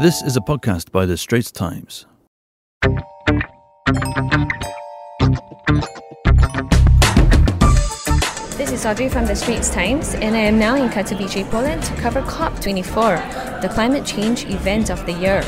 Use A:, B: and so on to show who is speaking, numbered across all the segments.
A: This is a podcast by The Straits Times.
B: This is Audrey from the Straits Times, and I am now in Katowice, Poland to cover COP24, the climate change event of the year.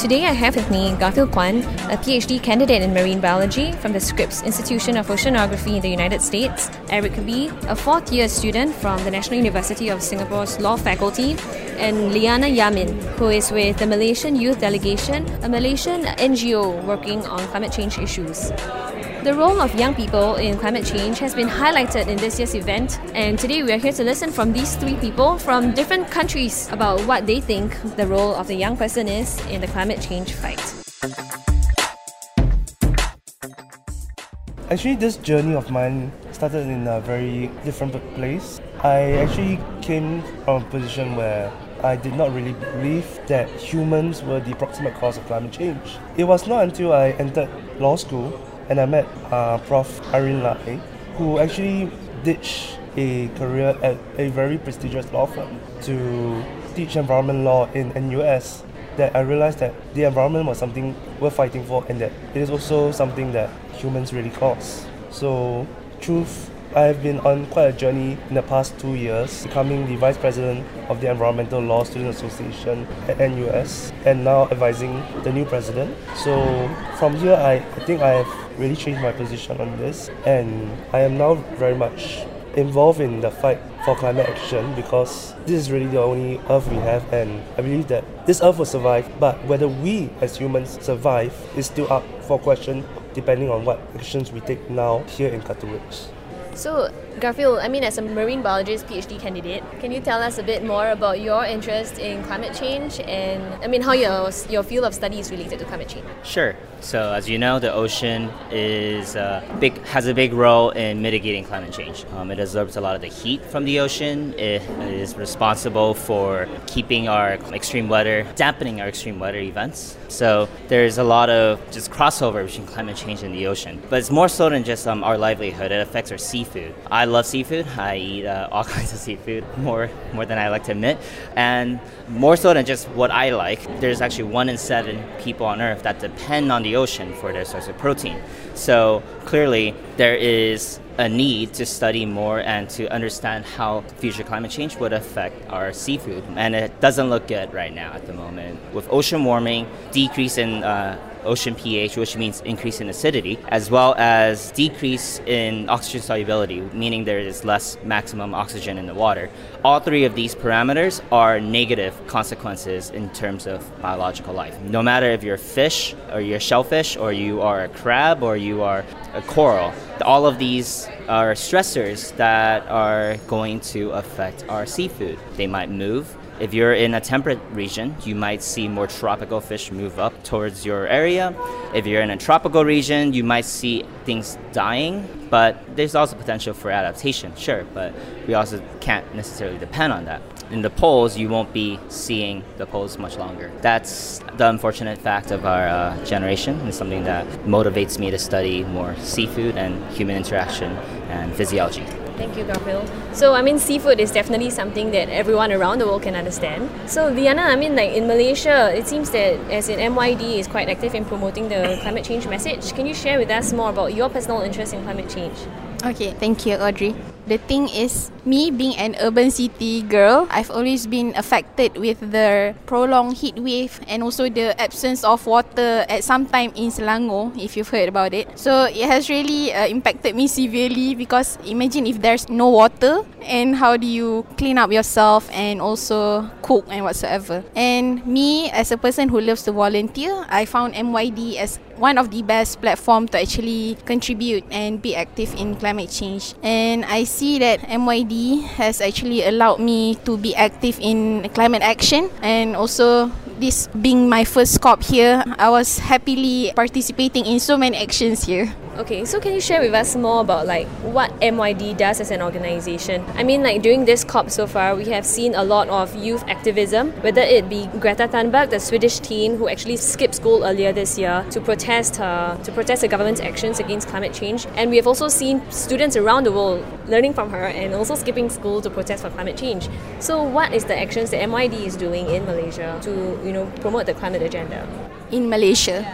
B: Today I have with me Garfield Kwan, a PhD candidate in marine biology from the Scripps Institution of Oceanography in the United States, Eric Bea, a fourth year student from the National University of Singapore's Law Faculty, and Liyana Yamin, who is with the Malaysian Youth Delegation, a Malaysian NGO working on climate change issues. The role of young people in climate change has been highlighted in this year's event, and today we are here to listen from these three people from different countries about what they think the role of the young person is in the climate change fight.
C: Actually, this journey of mine started in a very different place. I actually came from a position where I did not really believe that humans were the proximate cause of climate change. It was not until I entered law school and I met uh, Prof. Irene Lai, who actually ditched a career at a very prestigious law firm to teach environment law in NUS that I realized that the environment was something worth fighting for and that it is also something that humans really cause. So, truth I have been on quite a journey in the past two years, becoming the vice president of the Environmental Law Student Association at NUS, and now advising the new president. So from here, I, I think I have really changed my position on this, and I am now very much involved in the fight for climate action because this is really the only earth we have and I believe that this earth will survive but whether we as humans survive is still up for question depending on what actions we take now here in Katowice.
B: So, Garfield, I mean, as a marine biologist PhD candidate, can you tell us a bit more about your interest in climate change and, I mean, how your, your field of study is related to climate change?
D: Sure. So, as you know, the ocean is uh, big has a big role in mitigating climate change. Um, it absorbs a lot of the heat from the ocean. It is responsible for keeping our extreme weather, dampening our extreme weather events. So, there's a lot of just crossover between climate change and the ocean. But it's more so than just um, our livelihood. It affects our seafood. Love seafood. I eat uh, all kinds of seafood more more than I like to admit, and more so than just what I like. There's actually one in seven people on Earth that depend on the ocean for their source of protein. So clearly, there is a need to study more and to understand how future climate change would affect our seafood. And it doesn't look good right now at the moment. With ocean warming, decrease in uh, ocean pH, which means increase in acidity, as well as decrease in oxygen solubility, meaning there is less maximum oxygen in the water. All three of these parameters are negative consequences in terms of biological life. No matter if you're a fish or you're a shellfish or you are a crab or you are a coral, all of these are stressors that are going to affect our seafood. They might move, if you're in a temperate region, you might see more tropical fish move up towards your area. If you're in a tropical region, you might see things dying, but there's also potential for adaptation, sure, but we also can't necessarily depend on that. In the poles, you won't be seeing the poles much longer. That's the unfortunate fact of our uh, generation and something that motivates me to study more seafood and human interaction and physiology.
B: Thank you, Garfield. So, I mean, seafood is definitely something that everyone around the world can understand. So, Liyana, I mean, like in Malaysia, it seems that as in MYD is quite active in promoting the climate change message. Can you share with us more about your personal interest in climate change?
E: Okay, thank you, Audrey. The thing is, me being an urban city girl, I've always been affected with the prolonged heat wave and also the absence of water at some time in Selangor, if you've heard about it. So it has really uh, impacted me severely because imagine if there's no water and how do you clean up yourself and also cook and whatsoever. And me, as a person who loves to volunteer, I found MYD as one of the best platform to actually contribute and be active in climate change. And I see that MYD has actually allowed me to be active in climate action and also this being my first COP here, I was happily participating in so many actions here.
B: Okay, so can you share with us more about like what MYD does as an organization? I mean, like during this COP so far, we have seen a lot of youth activism, whether it be Greta Thunberg, the Swedish teen who actually skipped school earlier this year to protest her, to protest the government's actions against climate change, and we have also seen students around the world learning from her and also skipping school to protest for climate change. So, what is the actions that MYD is doing in Malaysia to you know promote the climate agenda?
E: In Malaysia.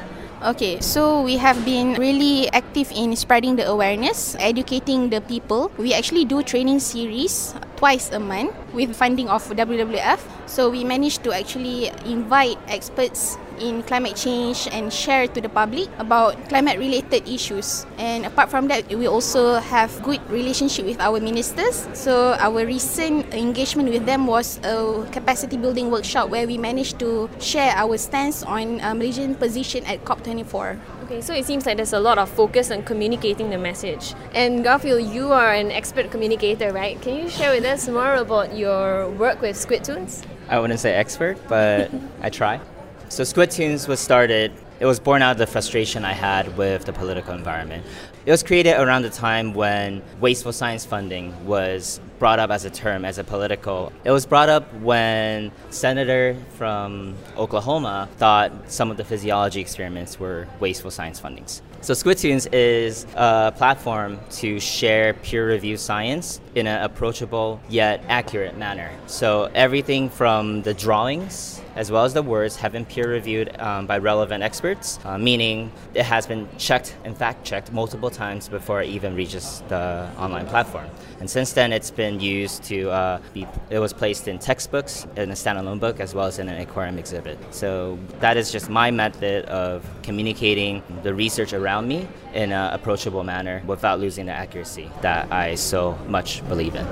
E: Okay, so we have been really active in spreading the awareness, educating the people. We actually do training series twice a month with funding of WWF. So we managed to actually invite experts in climate change and share to the public about climate related issues. And apart from that, we also have good relationship with our ministers. So our recent engagement with them was a capacity building workshop where we managed to share our stance on uh, Malaysian position at COP24.
B: Okay, so it seems like there's a lot of focus on communicating the message. And Garfield, you are an expert communicator, right? Can you share with us more about your work with Squidtoons?
D: I wouldn't say expert, but I try. So Squidtoons was started, it was born out of the frustration I had with the political environment. It was created around the time when wasteful science funding was brought up as a term, as a political. It was brought up when senator from Oklahoma thought some of the physiology experiments were wasteful science fundings. So Squidtoons is a platform to share peer-reviewed science in an approachable yet accurate manner. So everything from the drawings as well as the words have been peer-reviewed um, by relevant experts, uh, meaning it has been checked and fact-checked multiple times before it even reaches the online platform. And since then, it's been used to uh, be. It was placed in textbooks, in a standalone book, as well as in an aquarium exhibit. So that is just my method of communicating the research around me in an approachable manner without losing the accuracy that I so much believe in.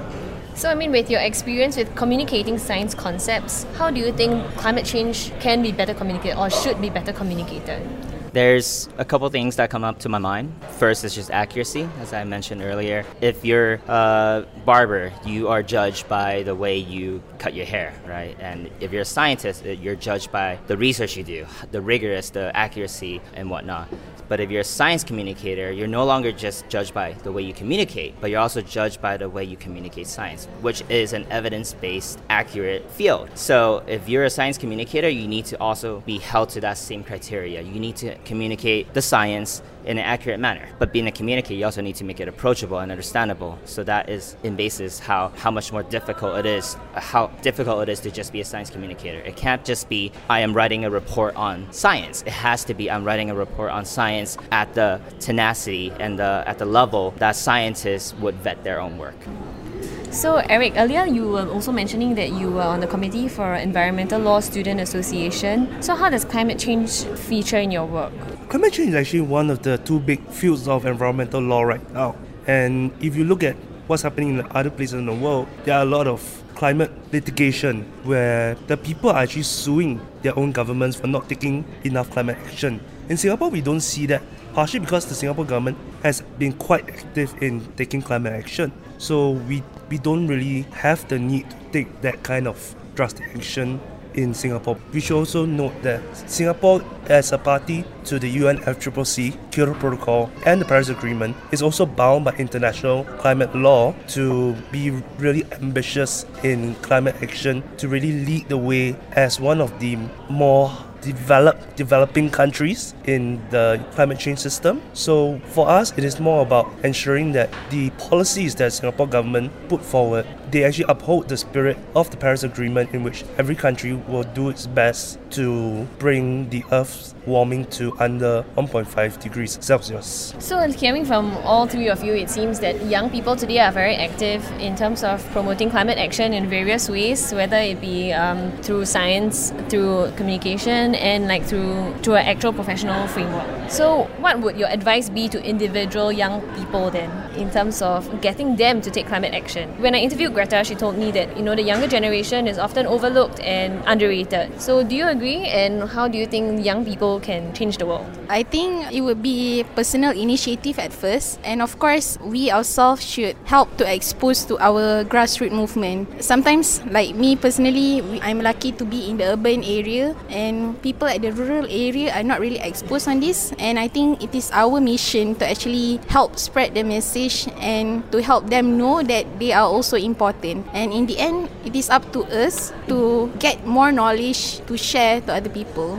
B: So, I mean, with your experience with communicating science concepts, how do you think climate change can be better communicated or should be better communicated?
D: There's a couple things that come up to my mind. First is just accuracy, as I mentioned earlier. If you're a barber, you are judged by the way you cut your hair, right? And if you're a scientist, uh, you're judged by the research you do, the rigorous, the accuracy, and whatnot. But if you're a science communicator, you're no longer just judged by the way you communicate, but you're also judged by the way you communicate science, which is an evidence based, accurate field. So if you're a science communicator, you need to also be held to that same criteria. You need to communicate the science in an accurate manner. But being a communicator, you also need to make it approachable and understandable. So that is in basis how, how much more difficult it is, how difficult it is to just be a science communicator. It can't just be, I am writing a report on science. It has to be, I'm writing a report on science at the tenacity and the, at the level that scientists would vet their own work.
B: So, Eric, earlier you were also mentioning that you were on the committee for Environmental Law Student Association. So, how does climate change feature in your work?
C: Climate change is actually one of the two big fields of environmental law right now. And if you look at what's happening in other places in the world, there are a lot of climate litigation where the people are actually suing their own governments for not taking enough climate action. In Singapore, we don't see that, partially because the Singapore government has been quite active in taking climate action. So we, we don't really have the need to take that kind of drastic action in Singapore. We should also note that Singapore, as a party to the UNFCCC, Kyoto Protocol, and the Paris Agreement, is also bound by international climate law to be really ambitious in climate action, to really lead the way as one of the more developed developing countries in the climate change system. So for us it is more about ensuring that the policies that Singapore government put forward they actually uphold the spirit of the Paris Agreement in which every country will do its best to bring the Earth's warming to under 1.5 degrees Celsius.
B: So, hearing from all three of you, it seems that young people today are very active in terms of promoting climate action in various ways, whether it be um, through science, through communication, and like through through an actual professional framework. So, what would your advice be to individual young people then, in terms of getting them to take climate action? When I interviewed Greta, she told me that you know the younger generation is often overlooked and underrated. So, do you agree? And how do you think young people can change the world?
E: I think it would be personal initiative at first, and of course, we ourselves should help to expose to our grassroots movement. Sometimes, like me personally, I'm lucky to be in the urban area, and people at the rural area are not really exposed on this, and I think it is our mission to actually help spread the message and to help them know that they are also important. And in the end, it is up to us to get more knowledge to share to other people.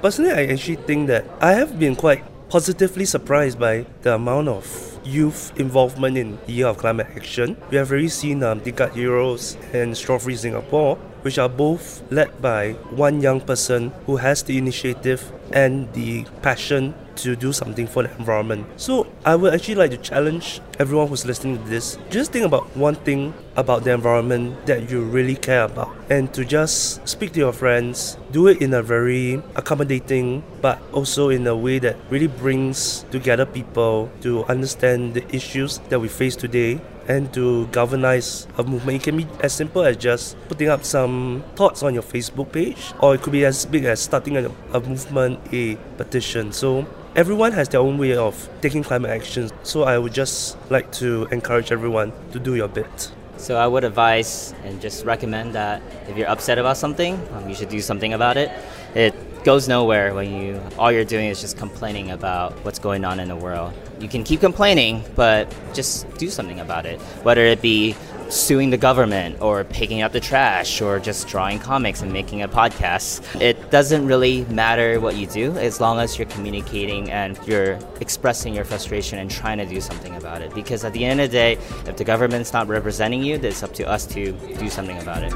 C: Personally, I actually think that I have been quite positively surprised by the amount of youth involvement in the Year of Climate Action. We have already seen um, Decade Heroes and Straw Free Singapore, which are both led by one young person who has the initiative and the passion to do something for the environment. So I would actually like to challenge everyone who's listening to this. Just think about one thing about the environment that you really care about and to just speak to your friends. Do it in a very accommodating but also in a way that really brings together people to understand the issues that we face today and to galvanize a movement. It can be as simple as just putting up some thoughts on your Facebook page, or it could be as big as starting a, a movement, a petition. So everyone has their own way of taking climate action. So I would just like to encourage everyone to do your bit.
D: So I would advise and just recommend that if you're upset about something, um, you should do something about it. It goes nowhere when you all you're doing is just complaining about what's going on in the world. You can keep complaining, but just do something about it. Whether it be suing the government or picking up the trash or just drawing comics and making a podcast. It doesn't really matter what you do as long as you're communicating and you're expressing your frustration and trying to do something about it. Because at the end of the day, if the government's not representing you, it's up to us to do something about it.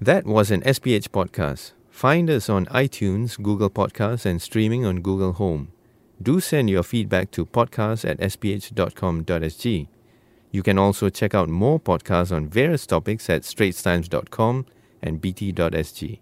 F: That was an SPH podcast. Find us on iTunes, Google Podcasts, and streaming on Google Home. Do send your feedback to podcast at sph.com.sg. You can also check out more podcasts on various topics at straitstimes.com and bt.sg.